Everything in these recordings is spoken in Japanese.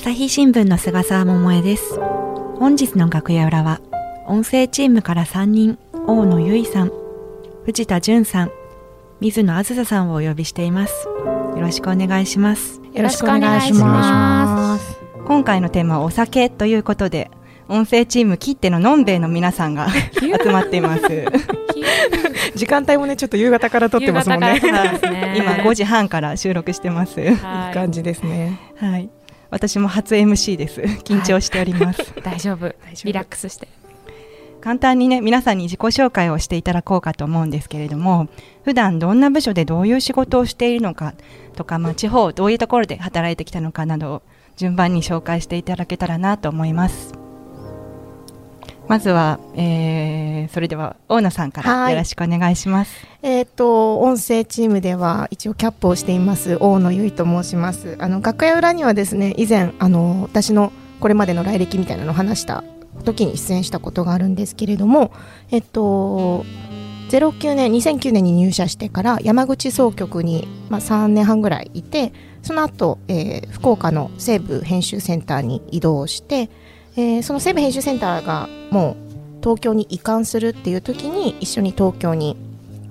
朝日新聞の菅沢桃江です。本日の楽屋裏は音声チームから3人大野由衣さん藤田淳さん水野あずささんをお呼びしています。よろしくお願いします。よろしくお願いします。今回のテーマはお酒ということで音声チームきってののんべえの皆さんが 集まっています。時間帯もねちょっと夕方から撮ってますもんね。ね。今5時半から収録してます、はい、いい感じですね。はい私も初 MC です。緊張しております、はい、大丈夫。リラックスして。簡単にね皆さんに自己紹介をしていただこうかと思うんですけれども普段どんな部署でどういう仕事をしているのかとか、まあ、地方どういうところで働いてきたのかなどを順番に紹介していただけたらなと思います。まずは、えー、それでは大野さんからよろしくお願いします。えっ、ー、と音声チームでは一応キャップをしています大野由衣と申します。あの楽屋裏にはですね以前あの私のこれまでの来歴みたいなのを話した時に出演したことがあるんですけれども、えっと09年2009年に入社してから山口総局に、まあ、3年半ぐらいいてその後、えー、福岡の西部編集センターに移動してえー、その西部編集センターがもう東京に移管するっていう時に一緒に東京に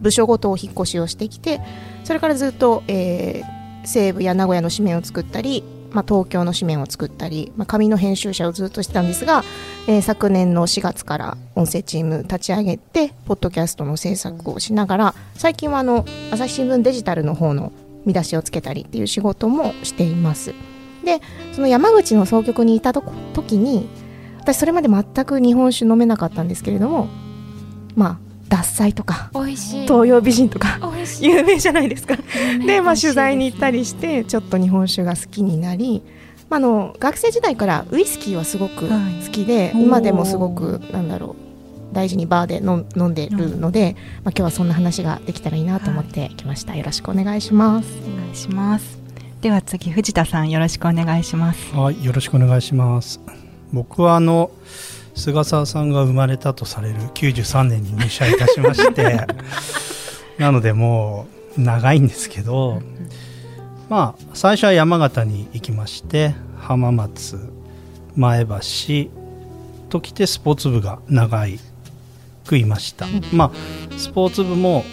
部署ごとお引越しをしてきてそれからずっと、えー、西部や名古屋の紙面を作ったり、まあ、東京の紙面を作ったり、まあ、紙の編集者をずっとしてたんですが、えー、昨年の4月から音声チーム立ち上げてポッドキャストの制作をしながら最近はあの朝日新聞デジタルの方の見出しをつけたりっていう仕事もしています。でその山口の総局にいた時に私それまで全く日本酒飲めなかったんですけれどもまあ獺祭とか東洋美人とか有名じゃないですか。で、まあ、取材に行ったりしてちょっと日本酒が好きになり、まあ、あの学生時代からウイスキーはすごく好きで、はい、今でもすごくなんだろう大事にバーで飲んでるので、まあ、今日はそんな話ができたらいいなと思ってきました、はい、よろしくお願いします。お願いしますでは次藤田さんよろしくお願いします。はいよろしくお願いします。僕はあの菅沢さんが生まれたとされる93年に入社いたしまして なのでもう長いんですけどまあ最初は山形に行きまして浜松前橋ときてスポーツ部が長いくいました、まあスポーツ部も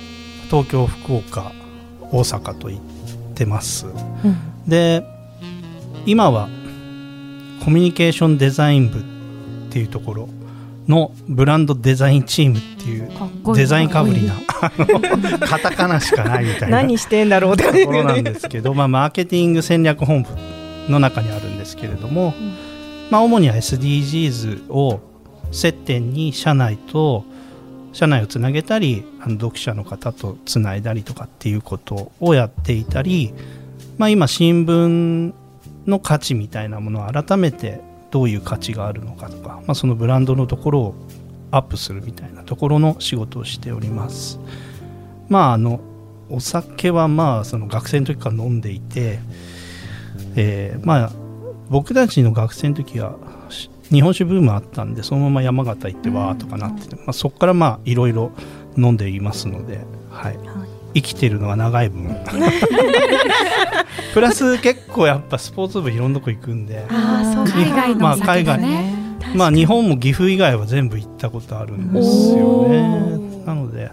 東京福岡大阪と行ってます、うん、で今はコミュニケーションデザイン部っていうところのブランドデザインチームっていうデザインかぶりな カタカナしかないみたいな何してんだろうってところなんですけど、まあ、マーケティング戦略本部の中にあるんですけれども、まあ、主には SDGs を接点に社内と社内をつなげたりあの読者の方とつないだりとかっていうことをやっていたり、まあ、今新聞の価値みたいなものを改めてどういう価値があるのかとか、まあ、そのブランドのところをアップするみたいなところの仕事をしております。まああのお酒はまあその学生の時から飲んでいて、えー、まあ僕たちの学生の時は日本酒ブームあったんでそのまま山形行ってわーとかなってて、まあ、そこからまあいろいろ飲んでいますので、はい、生きてるのが長い分。プラス結構やっぱスポーツ部いろんなとこ行くんで海外の、まあ、海外。まあ日本も岐阜以外は全部行ったことあるんですよね。なので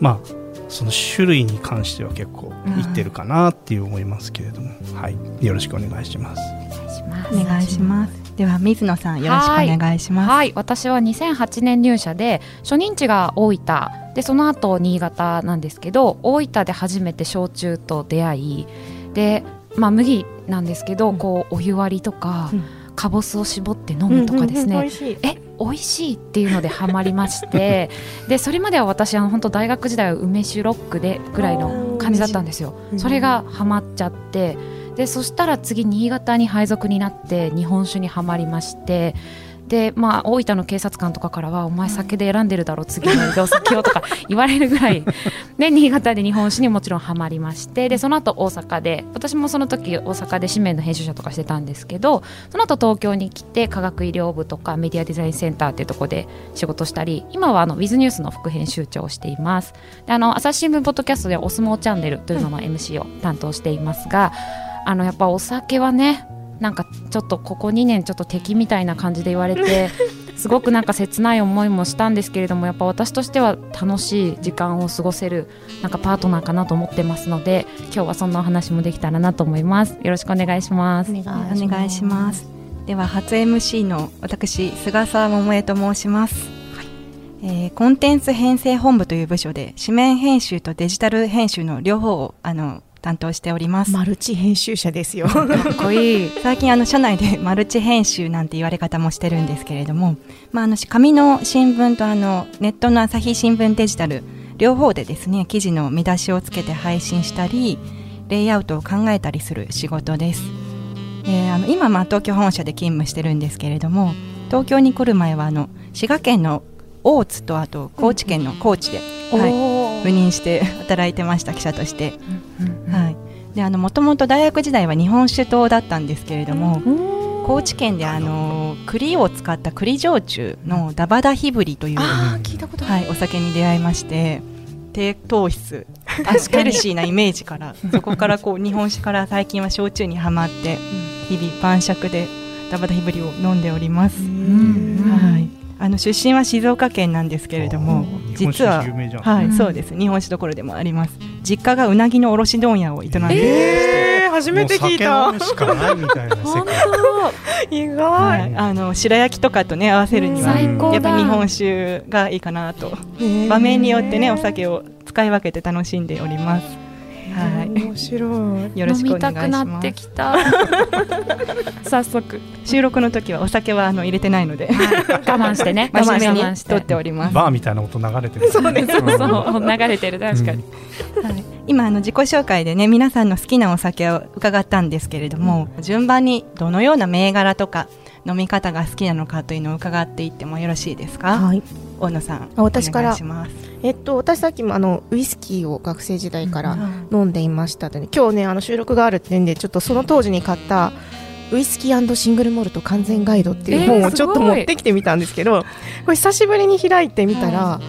まあその種類に関しては結構いってるかなっていう思いますけれども、はい、よろしくお願いします。お願いします。では水野さんよろしくお願いします。はい、私は2008年入社で初任地が大分。でその後新潟なんですけど大分で初めて焼酎と出会いで、まあ、麦なんですけど、うん、こうお湯割りとか、うん、かぼすを絞って飲むとかですね、うんうんうん、え美味しいっていうのでハマりまして でそれまでは私は本当大学時代は梅酒ロックでぐらいの感じだったんですよ。それがハマっちゃってでそしたら次新潟に配属になって日本酒にはまりましてでまあ大分の警察官とかからはお前酒で選んでるだろう次の移動先をとか 言われるぐらい。で新潟で日本酒にもちろんハマりましてでその後大阪で私もその時大阪で紙面の編集者とかしてたんですけどその後東京に来て科学医療部とかメディアデザインセンターっていうところで仕事したり今はあのウィズニュースの副編集長をしています。であの朝日新聞ポッドキャストでお相撲チャンネルというのの MC を担当していますがあのやっぱお酒はねなんかちょっとここ2年ちょっと敵みたいな感じで言われて すごくなんか切ない思いもしたんですけれどもやっぱ私としては楽しい時間を過ごせるなんかパートナーかなと思ってますので今日はそんなお話もできたらなと思います。よろしくお願いします。お願お願いします。では初 MC の私菅沢桃江と申します、えーコンテンツ編成本部という部署で紙面編集とデジタル編集の両方をあの担当しております。マルチ編集者ですよ。かっこいい。最近あの社内でマルチ編集なんて言われ方もしてるんですけれども、まあ、あの紙の新聞とあのネットの朝日新聞デジタル両方でですね記事の見出しをつけて配信したりレイアウトを考えたりする仕事です、えーあの今まあ東京本社で勤務してるんですけれども東京に来る前はあの滋賀県の大津とあと高知県の高知で、はい、お赴任して 働いてました記者として。うんうんはい、であのもともと大学時代は日本酒党だったんですけれども、高知県であの栗を使った栗焼酎のダバダヒブリという、はあー聞いたことある、い、お酒に出会いまして低糖質ヘルシーなイメージから そこからこう日本酒から最近は焼酎にはまって日々晩酌でダバダヒブリを飲んでおります、ん。はい、あの出身は静岡県なんですけれども実は日本酒有名じゃん。はい、うん。そうです。日本酒どころでもあります。実家がうなぎの卸問屋を営んでいまして、えー、初めて聞いた。しかないみたいな世本界。意外、はい、あの白焼きとかとね合わせるにはやっぱり日本酒がいいかなと。ね場面によってねお酒を使い分けて楽しんでおります。はい、面白い。よろしくお願い飲みたくしますなって。きた。早速収録の時はお酒はあの入れてないので。我慢してね。真面目に。我慢して。撮っております。バーみたいな音流れてる。そうねそうそう。流れてる。確かに、はい、今あの自己紹介でね皆さんの好きなお酒を伺ったんですけれども、順番にどのような銘柄とか飲み方が好きなのかというのを伺っていってもよろしいですか、はい大野さんあ私から。お願いします。えっと私さっきもあのウイスキーを学生時代からうん飲んでいましたので、今日ねあの収録があるってんでちょっとその当時に買ったウイスキーシングルモルト完全ガイドっていう本えーをちょっと持ってきてみたんですけど、これ久しぶりに開いてみたら、あ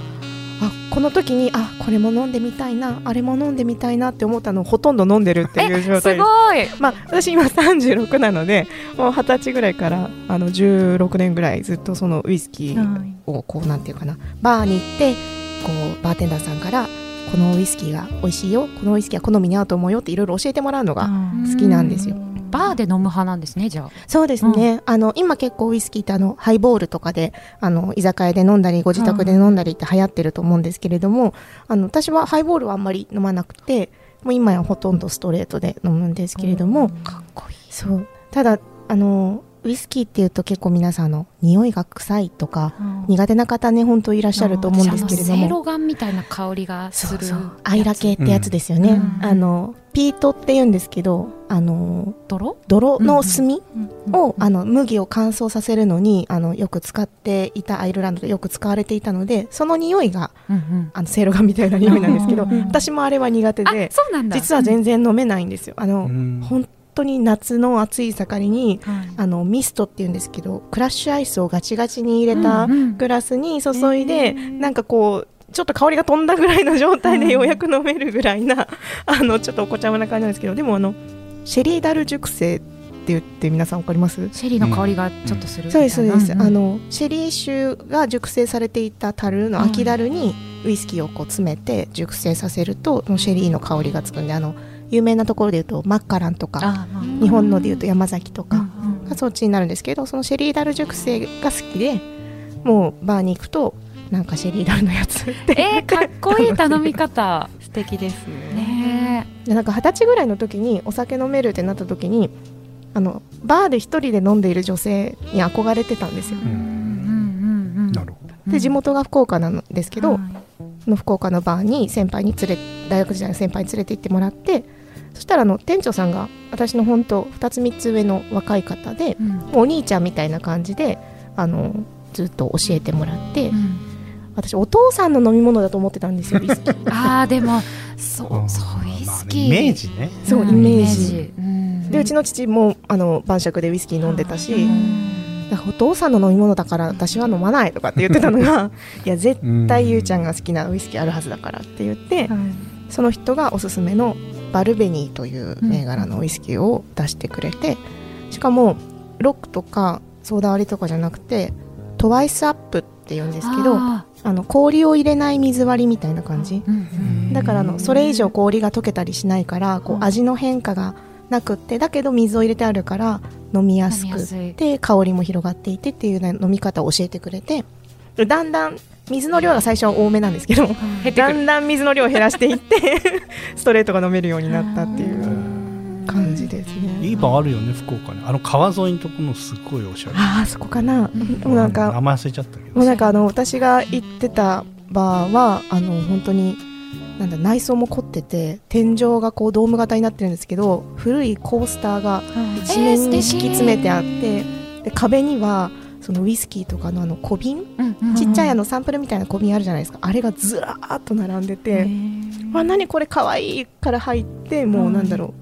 この時にあこれも飲んでみたいなあれも飲んでみたいなって思ったのをほとんど飲んでるっていう状態すご。いまあ、私今36なのでもう二十歳ぐらいからあの16年ぐらいずっとそのウイスキーをこうなんていうかなバーに行ってこうバーテンダーさんからこのウイスキーが美味しいよこのウイスキーは好みに合うと思うよっていろいろ教えてもらうのが好きなんですよ。バーで飲む派なんですねじゃあ。そうですね、あの今結構ウイスキーってあのハイボールとかであの居酒屋で飲んだりご自宅で飲んだりって流行ってると思うんですけれども、あの私はハイボールはあんまり飲まなくてもう今やほとんどストレートで飲むんですけれども、かっこいい。そう。ただあのウイスキーっていうと結構皆さんあの匂いが臭いとか苦手な方ね本当いらっしゃると思うんですけれども。私あのせいろがんみたいな香りがするそうそう。アイラ系ってやつですよね、うん。あのピートって言うんですけどあの泥？泥の炭？うんを、あの麦を乾燥させるのにあのよく使っていたアイルランドでよく使われていたのでその匂いがうんうん。あのせいろがんみたいな匂いなんですけどうんうんうん私もあれは苦手あで実は全然飲めないんですよ。あの、うん。本当に夏の暑い盛りにはい。あのミストっていうんですけどクラッシュアイスをガチガチに入れたうんうん。グラスに注いで、なんかこうちょっと香りが飛んだぐらいの状態でようやく飲めるぐらいな、あのちょっとお子ちゃまな感じなんですけどでもあのシェリーダル熟成って言って皆さんわかります？シェリーの香りがちょっとするみたそうですそうです、んん。あのシェリー酒が熟成されていた樽の空き樽にウイスキーをこう詰めて熟成させるとシェリーの香りがつくんであの有名なところでいうとマッカランとか日本のでいうと山崎とか、うんうん。がそっちになるんですけどそのシェリーダル熟成が好きでもうバーに行くとなんかシェリーダルのやつ。っ てえー、かっこいい頼み方。素敵ですね。ねでなんか二十歳ぐらいの時にお酒飲めるってなった時にあのバーで一人で飲んでいる女性に憧れてたんですよ。うん。うんうんうんなるほど。で地元が福岡なんですけど、はいその福岡のバーに先輩に連れ大学時代の先輩に連れて行ってもらってそしたらあの店長さんが私の本当2つ3つ上の若い方でうん。もうお兄ちゃんみたいな感じであのずっと教えてもらって、うん私お父さんの飲み物だと思ってたんですよウイスキーあーでもそううん。そうウイまあスキーイメージね。そううんイメージ。うん。でうちの父もあの晩酌でウイスキー飲んでたし、お父さんの飲み物だから私は飲まないとかって言ってたのが いや絶対ゆうちゃんが好きなウイスキーあるはずだからって言って、その人がおすすめのバルベニーという銘柄のウイスキーを出してくれて、しかもロックとかソーダ割りとかじゃなくてトワイスアップって言うんですけどああの氷を入れない水割りみたいな感じ？ーうん。うん。だからあのそれ以上氷が溶けたりしないからこう味の変化がなくってだけど水を入れてあるから飲みやすくて香りも広がっていてっていうような飲み方を教えてくれてだんだん水の量が最初は多めなんですけどだんだん水の量を減らしていって ストレートが飲めるようになったっていう感じですね。いいバーあるよね福岡に。あの川沿いのところのすっごいおしゃれ。ああそこかな、でもなんか名前忘れちゃったけど。もうなんかあの私が行ってたバーはあの本当になんだ内装も凝ってて天井がこうドーム型になってるんですけど古いコースターが一面に敷き詰めてあって、で壁にはそのウイスキーとかのあの小瓶、ちっちゃいあのサンプルみたいな小瓶あるじゃないですか。あれがずらーっと並んでて、わ何これ可愛いから入ってもうなんだろう、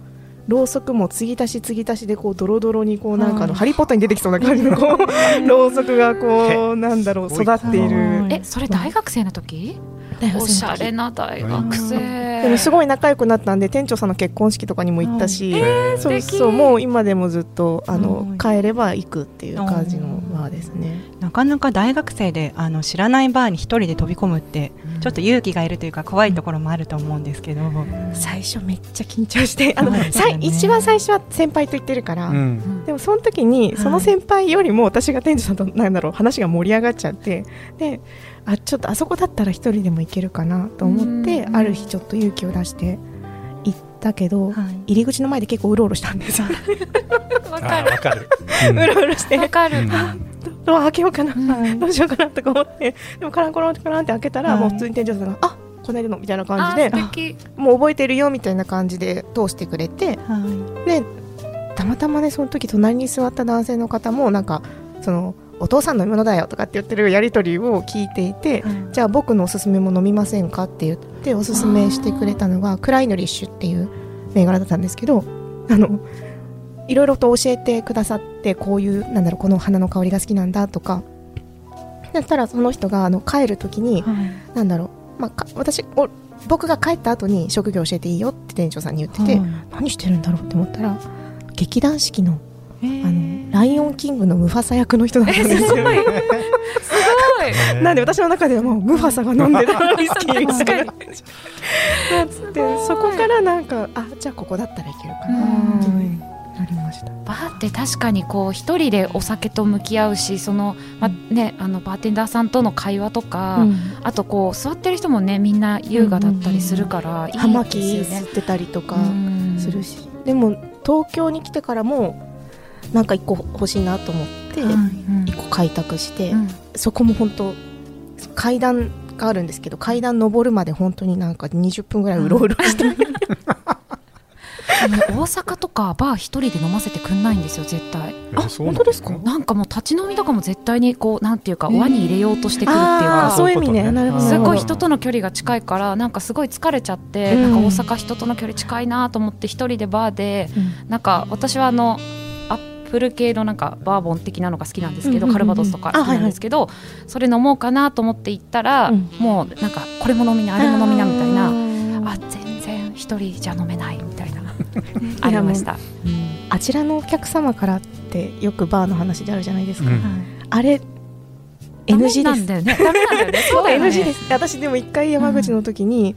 ろうそくも継ぎ足し継ぎ足しでこうドロドロにこうなんかあの、ハリー・ポッターに出てきそうな感じのこうろうそくがこうなんだろう育っている。えそれ大学生の時？おしゃれな大学生。でもすごい仲良くなったんで店長さんの結婚式とかにも行ったし、そうそうもう今でもずっとあの、うん帰れば行くっていう感じのバーですね。なかなか大学生であの知らないバーに一人で飛び込むってちょっと勇気がいるというか怖いところもあると思うんですけど、最初めっちゃ緊張してあの、一番最初は先輩と言ってるから、うん。でもその時にその先輩よりも私が店長さんとなんだろう話が盛り上がっちゃってであちょっとあそこだったら一人でも行けるかなと思ってうん。ある日ちょっと勇気を出して行ったけど、はい。入り口の前で結構うろうろしたんです。わかる。わかる、うん。うろうろしてわかる。うん。ドア開けようかな、うんどうしようかなとか思ってでもカランコロンカランって開けたら、はい。もう普通に店長さんが「あこないだの」みたいな感あじでもう覚えてるよみたいな感じで通してくれてはい。でたまたまねその時隣に座った男性の方もなんかそのお父さんの飲み物だよとかって言ってるやり取りを聞いていて、じゃあ僕のおすすめも飲みませんかって言っておすすめしてくれたのがクライノリッシュっていう銘柄だったんですけどあのいろいろと教えてくださってこういうなんだろうこの花の香りが好きなんだとかだったらその人があの帰る時になんだろう、まあ、か私お僕が帰った後に職業教えていいよって店長さんに言ってて、何してるんだろうって思ったら劇団四季のあのライオンキングのムファサ役の人だったんですよ。すごい。なんで私の中ではもうムファサが飲んでるウイスキーそこからなんかあじゃあここだったらいけるかなした。バーって確かにこう一人でお酒と向き合うしその、まね、あのバーテンダーさんとの会話とか、あとこう座ってる人もねみんな優雅だったりするから、いい葉巻吸ってたりとかうん。するし、でも東京に来てからもなんか一個欲しいなと思ってうん。一個開拓して、うん。そこも本当階段があるんですけど階段登るまで本当になんか20分ぐらいうろうろして、あの大阪とかバー一人で飲ませてくんないんですよ絶対。あ本当ですか？なんかもう立ち飲みとかも絶対にこうなんていうか輪に入れようとしてくるっていうか。そういう意味ね。なるほど。すごい人との距離が近いからなんかすごい疲れちゃって、うん。なんか大阪人との距離近いなと思って一人でバーでなんか私はあのアップル系のなんかバーボン的なのが好きなんですけど、うんうんうんうん。カルバドスとか好きなんですけど、それ飲もうかなと思って行ったら、うん。もうなんかこれも飲みなあれも飲みなみたいな。なあ全然一人じゃ飲めないみたいな ありました。あちらのお客様からってよくバーの話であるじゃないですか、うん。あれ NG です。なんだよね。ダメなんだよね。そうだよね。NG です。私でも一回山口の時に、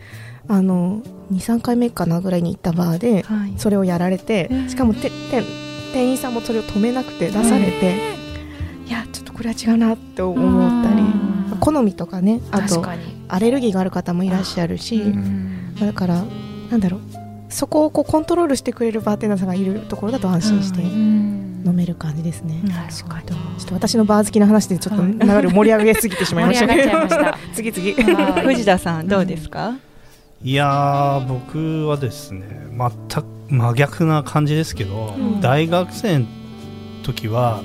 あの23回目かなぐらいに行ったバーではい。それをやられて、うん。しかもてて店員さんもそれを止めなくて出されて、いやちょっとこれは違うなって思ったりうん。好みとかねあと。アレルギーがある方もいらっしゃるし、うん。だからなんだろうそこをこうコントロールしてくれるバーテンダーさんがいるところだと安心してうん。飲める感じですね、確かに。ちょっと私のバー好きな話でちょっと流れを盛り上げすぎてしまいました盛り上がっちゃいまね 次々はい。藤田さんどうですか、いやー僕はですね全く真逆な感じですけど、うん。大学生の時は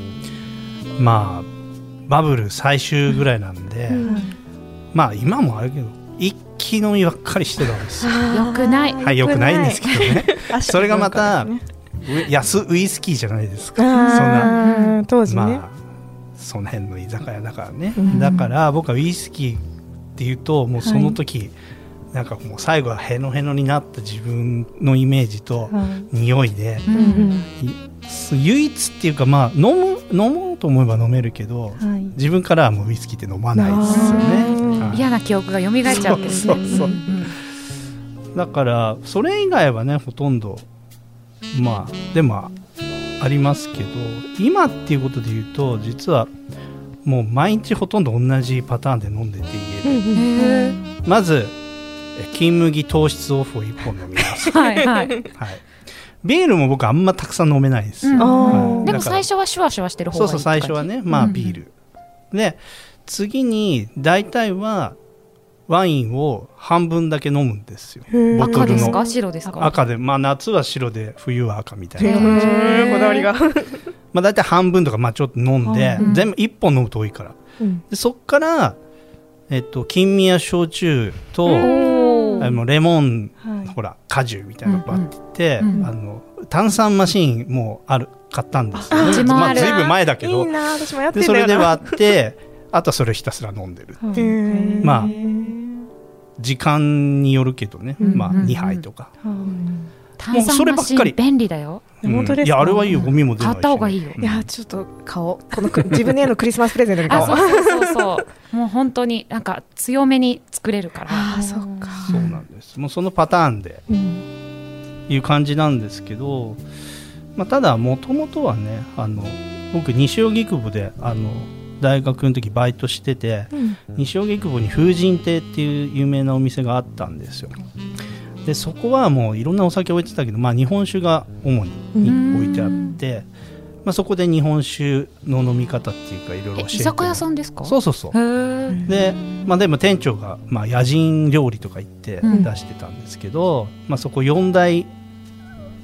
まあバブル最終ぐらいなんで、うん。まあ今もあるけど一気飲みばっかりしてたんですよ。よくない。はいよくないんですけどね。それがまた安ウイスキーじゃないですか。そんな当時ね、まあその辺の居酒屋だからね、うん。だから僕はウイスキーっていうともうその時、なんかもう最後はヘノヘノになった自分のイメージとはい。匂いで唯一っていうかまあ飲む飲もうと思えば飲めるけどはい。自分からはもうウイスキーって飲まないですよあねー。はい。嫌な記憶が蘇っちゃうわけですねそうそうそう。んだからそれ以外はねほとんどまあでもありますけど今っていうことで言うと実はもう毎日ほとんど同じパターンで飲んでて家で、へーまずえ金麦糖質オフを1本飲みます、はいはい。はい、ビールも僕あんまたくさん飲めないです、うん。あはい。ーでも最初はシュワシュワしてる方がいういそそう最初はねまあうんビール、で次に大体はワインを半分だけ飲むんですよ。ボトルの。赤ですか？白ですか？赤で。まあ夏は白で冬は赤みたいな、へー。こだわりが。まあ大体半分とかまあちょっと飲んで、うん。全部1本飲むと多いから。うん。でそっからえっと金味や焼酎と、あのレモンはい。ほら果汁みたいなのバッていって、うんうんあの炭酸マシーンもある買ったんですよ、あうちもあるまあずいぶん前だけいいどな私もやってでそんだよな。れで割って あとはそれをひたすら飲んでるはい。へー。まあ時間によるけどね、うんまあうん。うん2杯とか、はい炭もうそ酸マシればっかり。ン便利だよ。うん。本当ですか？いやあれはいいよゴミも出ないし、買った方がいいよ。うん。いやちょっと買おう。このく自分へのクリスマスプレゼントに買おう。あそうそうそうもう本当になんか強めに作れるから。あーそっか。そうなんです。もうそのパターンでうんいう感じなんですけど、まあ、ただもともとはねあの僕西荻窪であの大学の時バイトしててうん。西荻窪に風神亭っていう有名なお店があったんですよでそこはもういろんなお酒置いてたけど、まあ、日本酒が主に置いてあって、まあ、そこで日本酒の飲み方っていうかいろいろ教えて。え居酒屋さんですか？そうそうそう。で、まあ、でも店長が、まあ、野人料理とか言ってうん。出してたんですけど、まあ、そこ4大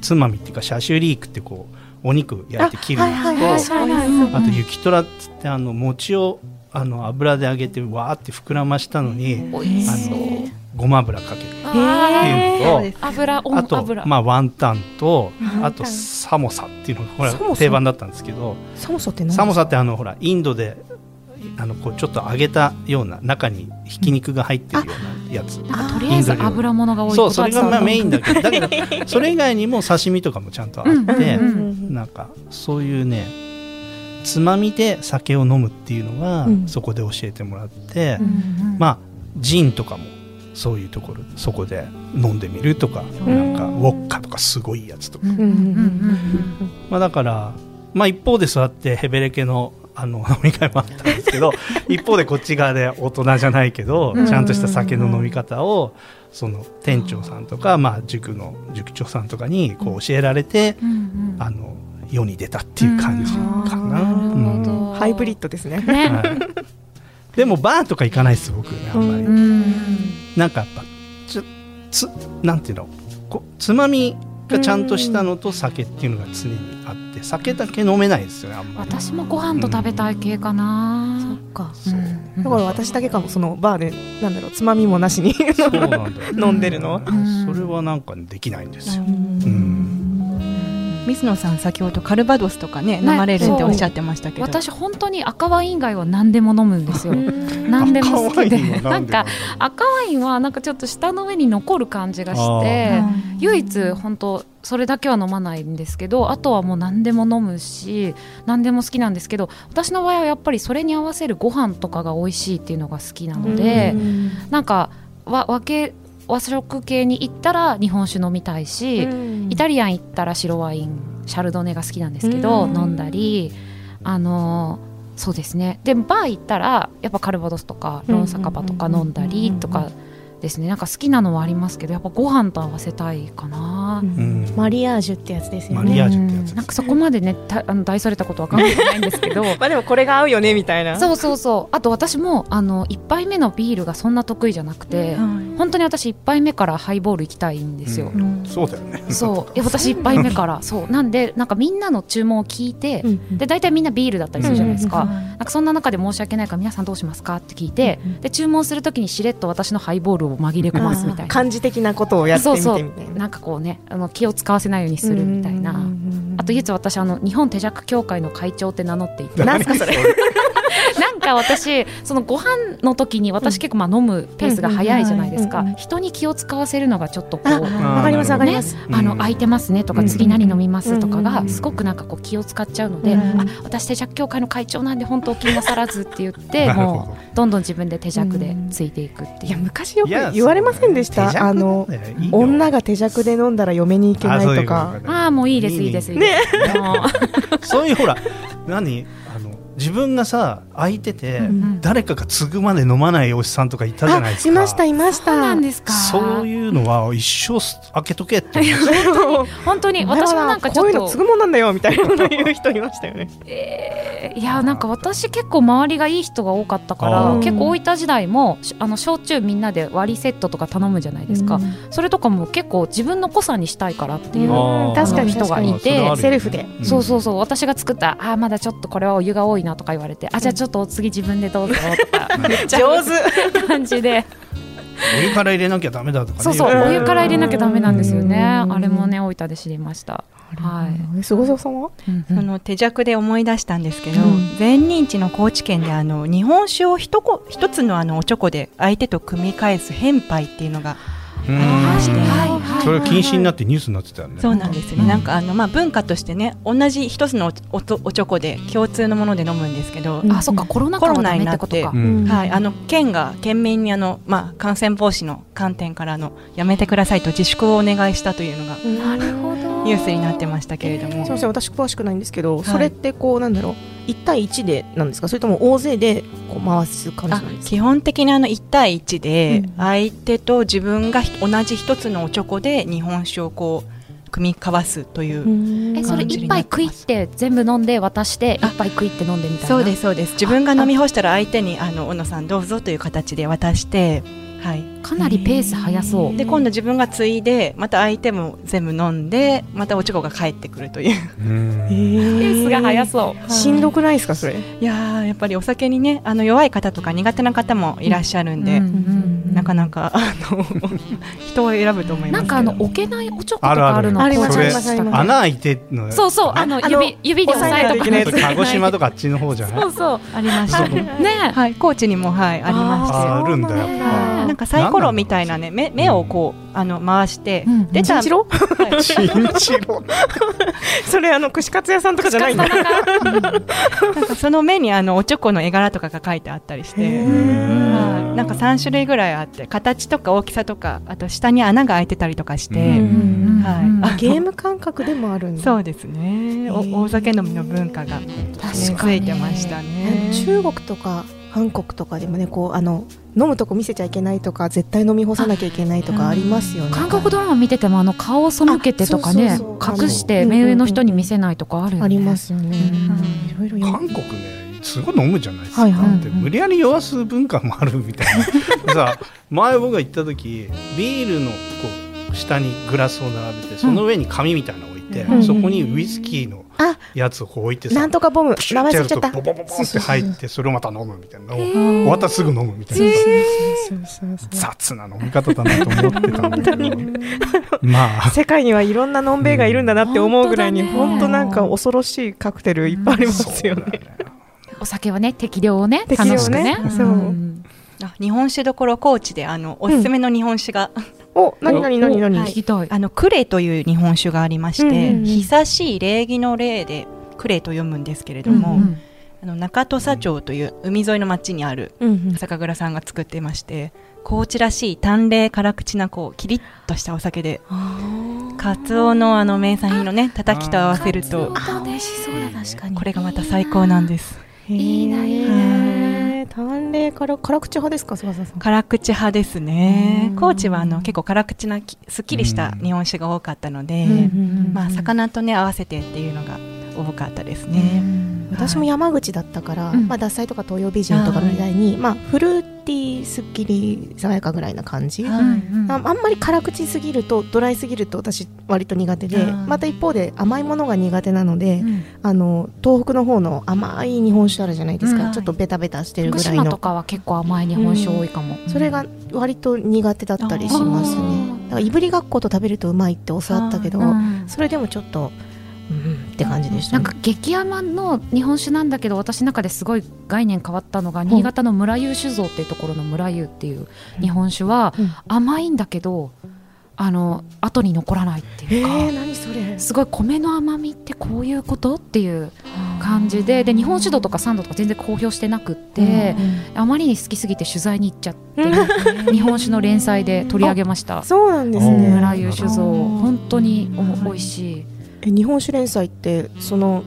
つまみっていうかシャシュリークってこうお肉焼いて切るのと、あと雪虎っつってあの餅をあの油で揚げてわーって膨らましたのにおいしあそう。のごま油かけるあっていうのとあと油、まあ、ワンタンとあとサモサっていうのがこれサモサ？定番だったんですけど。サモサって何サモサってあのほらインドであのこうちょっと揚げたような中にひき肉が入ってるようなやつ、とりあえず油物が多いそうそれがまあメインだだけど。だけど それ以外にも刺身とかもちゃんとあって、なんかそういうねつまみで酒を飲むっていうのが、うん。そこで教えてもらって、うん。まあジンとかもそういうところそこで飲んでみるとか、ん。なんかウォッカとかすごいやつとか、まあだから、まあ、一方でそうやってヘベレケのあの 飲み会もあったんですけど 一方でこっち側で大人じゃないけど、うん。ちゃんとした酒の飲み方をその店長さんとか、まあ、塾の塾長さんとかにこう教えられて、あの世に出たっていう感じかな。うん。なるほど。うん。ハイブリッドですね。ね、はい。でもバーとか行かないです僕ねあんまり、ううんなんかやっぱちょつなんていうの？こつまみがちゃんとしたのと酒っていうのが常にあって酒だけ飲めないですよねあんまり。私もご飯と食べたい系かな、そっか。う。ん。だから私だけかもそのバーでなんだろうつまみもなしにそうなんだよ。飲んでるのは。うんそれはなんかできないんですよ、うん水野さん先ほどカルバドスとかねね飲まれるっておっしゃってましたけど、私本当に赤ワイン以外は何でも飲むんですよ。うん。何でも好きで。なんか赤ワインはなんかちょっと舌の上に残る感じがして唯一本当それだけは飲まないんですけどあとはもう何でも飲むし何でも好きなんですけど私の場合はやっぱりそれに合わせるご飯とかが美味しいっていうのが好きなので、うん。なんかわ分け和食系に行ったら日本酒飲みたいし、イタリアン行ったら白ワインシャルドネが好きなんですけど、うん。飲んだりあのーそうですね。でバー行ったらやっぱカルバドスとかロンサカバとか飲んだりとかですね。なんか好きなのはありますけどやっぱご飯と合わせたいかな。うん。マリアージュってやつですよね。マリアージュってやつです。うん。なんかそこまでねたあの大されたことは考えてないんですけど。まあでもこれが合うよねみたいな。そうそうそう。あと私もあの1杯目のビールがそんな得意じゃなくて、本当に私1杯目からハイボール行きたいんですよ、うん。そうだよね。そう。いや私1杯目から。そう。なんでなんかみんなの注文を聞いて、うんで大体みんなビールだったりするじゃないですか,、うんなんかそんな中で申し訳ないから皆さんどうしますかって聞いて、うんで注文するときにしれっと私のハイボールを紛れ込ますみたいな。漢字的なことをやってみそうそうてみたいな。なんかこうねあの気を使わせないようにするみたいな、あと唯一私あの日本手酌協会の会長って名乗っていて。なんすかそれかか私そのご飯の時に私結構まあ飲むペースが早いじゃないですか。人に気を使わせるのがちょっとこうあわかりますわかります。あの空いてますねとかうん。次何飲みますとかがうんすごくなんかこう気を使っちゃうので、うん。あ私手酌協会の会長なんで本当気になさらずって言ってもうどんどん自分で手酌でついていくっていや。昔よく言われませんでした？あの女が手酌で飲んだら嫁に行けないとか。ああもういいですいいですいいです。もう そういうほら何？自分がさ空いてて、ん誰かが継ぐまで飲まないおじさんとかいたじゃないですかいましたいました。そうなんですか。そういうのは一生開けとけって 本当に私もなんかちょっとこういうの継ぐもんなんだよみたいなこと言う人いましたよね。えーいやなんか私結構周りがいい人が多かったから結構大分時代もしあの焼酎みんなで割りセットとか頼むじゃないですか、うん。それとかも結構自分の濃さにしたいからっていう、あー確かに人がいて。セルフで。うん。そうそうそう。私が作ったあーまだちょっとこれはお湯が多いなとか言われてあじゃあちょっとお次自分でどうぞとか めっちゃ上手。感じでお湯から入れなきゃダメだとかね。そうそうお湯から入れなきゃダメなんですよね。うん。あれもね大分で知りました。はい、い。すごそうさんは？うん。その手酌で思い出したんですけど、うん前任地の高知県であの日本酒を一こ一つのあのおちょこで相手と組み返す変杯っていうのがして、はいはいそれが禁止になってニュースになってたよね。そうなんですよね、うん。なんかあの、まあ、文化としてね同じ一つのおおとおちょこで共通のもので飲むんですけど、うん。あそっかコロナ禍はダメってことか。コロナになってはい、あの県が県民にあの、まあ、感染防止の観点からあのやめてくださいと自粛をお願いしたというのがなるほど。ニュースになってましたけれども、すみません私詳しくないんですけど、い。それってこうなんだろう一対一でなんですか？それとも大勢でこう回す感じあなんですか？基本的にあの1対1でうん。相手と自分がひ同じ一つのおちょこで日本酒をこう組み交わすという、えそれ一杯食いって全部飲んで渡して一杯食いって飲んでみたいな？そうですそうです。自分が飲み干したら相手にあの小野さんどうぞという形で渡してはい。かなりペース早そう。で今度自分が継いでまた相手も全部飲んでまたおちょこが帰ってくるという。うん。ペーペースが早そう。しんどくないですかそれ？いやーやっぱりお酒にねあの弱い方とか苦手な方もいらっしゃるんで、うんうんなかなかあの 人を選ぶと思いますなんかあの置けないおちょことかあるのありますあります穴開いてんのそうそうあの指指で押さえとかな 鹿児島とかあっちの方じゃない？そうそう。ありましたねね。はい高知にもはいありましてああるんだやっそうぱなんかサイコロみたいなね目目をこうあの回して、うん出たチンチロはい。チンチロそれあの串カツ屋さんとかじゃないんだ。なんかその目にあのおちょこの絵柄とかが書いてあったりして、へはい。なんか3種類ぐらいあって形とか大きさとかあと下に穴が開いてたりとかして、うんはい。あ ゲーム感覚でもあるんだ。そうですね。お大酒飲みの文化が根付いてましたね。中国とか韓国とかでもねこうあの飲むとこ見せちゃいけないとか絶対飲み干さなきゃいけないとかありますよね。韓国ドラマ見ててもあの顔を背けてとかねあそうそうそう。隠して目上の人に見せないとかあるよね。ありますよね。うん。いろいろ。や韓国ねすごい飲むじゃないですか、はいはい。で無理やり酔わす文化もあるみたいな。さ前僕が行った時ビールのこう下にグラスを並べてその上に紙みたいなのを置いて、うん。そこにウイスキーのあやつをこう置いてさなんとかボム名前忘れちゃった。ボボボボって入ってそれをまた飲むみたいな終わったらすぐ飲むみたいな。そうそうそうそう雑な飲み方だなと思ってたんだけど。まあ。世界にはいろんなのんべいがいるんだなって思うぐらいにうん本当なんか恐ろしいカクテルいっぱいありますよね。お酒はね適量をね適量ね。楽しくね。そう。日本酒どころ高知であのおすすめの日本酒が、お、なになになになに聞きたい。あのクレという日本酒がありまして、うんうんうん。久しい礼儀の礼でクレと読むんですけれども、うんあの中土佐町という海沿いの町にあるうん酒蔵さんが作っていまして高知らしい淡麗辛口なこうキリッとしたお酒でカツオのあの名産品のねたたきと合わせるとあ美味しそうだ確かにこれがまた最高なんです。いいないいね。淡麗から辛口派ですか、翼さん？辛口派ですね。うん。高知はあの結構辛口なきすっきりした日本酒が多かったので、うんまあ、魚とね合わせてっていうのが多かったですね、私も山口だったから、うん。まあ、獺祭とか東洋美人とかみたいに、まあ、フルーティーすっきり爽やかぐらいな感じ、はいああんまり辛口すぎるとドライすぎると私割と苦手でまた一方で甘いものが苦手なので、あの東北の方の甘い日本酒あるじゃないですか、うんちょっとベタベタしてる福ぐらいの。島とかは結構甘い日本酒多いかも。それが割と苦手だったりしますね。だからいぶりがっこと食べるとうまいって教わったけど、うん。それでもちょっと、うん、って感じでした、なんか激甘の日本酒なんだけど私の中ですごい概念変わったのが新潟の村湯酒造っていうところの村湯っていう日本酒はうん。甘いんだけどあの後に残らないってえいうか、ー、何それ。すごい米の甘みってこういうことっていう感じでで日本酒度とか酸度とか全然公表してなくって、あまりに好きすぎて取材に行っちゃって、日本酒の連載で取り上げました。そうなんですね。村湯酒造うん本当にお美味しいえ日本酒連載ってその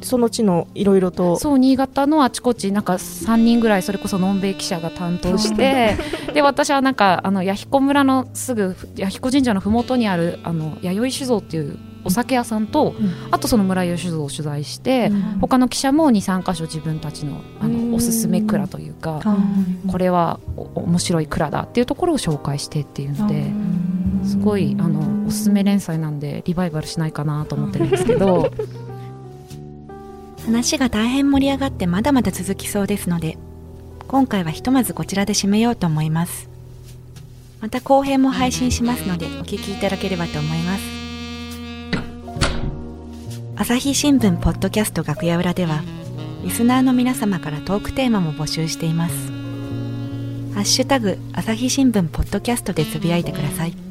その地のいろいろと。そう新潟のあちこちなんか3人ぐらいそれこそのんべい記者が担当して で私はなんかあの弥彦村のすぐ弥彦神社の麓にあるあの弥生酒造っていうお酒屋さんと、うん。あとその村湯酒造を取材して、うん。他の記者も23箇所自分たちのあうん。のおすすめ蔵というか、これはお面白い蔵だっていうところを紹介してっていうので。すごいあのおすすめ連載なんでリバイバルしないかなと思ってるんですけど。話が大変盛り上がってまだまだ続きそうですので今回はひとまずこちらで締めようと思います。また後編も配信しますのでお聞きいただければと思います。朝日新聞ポッドキャスト楽屋裏ではリスナーの皆様からトークテーマも募集しています。ハッシュタグ朝日新聞ポッドキャストでつぶやいてください。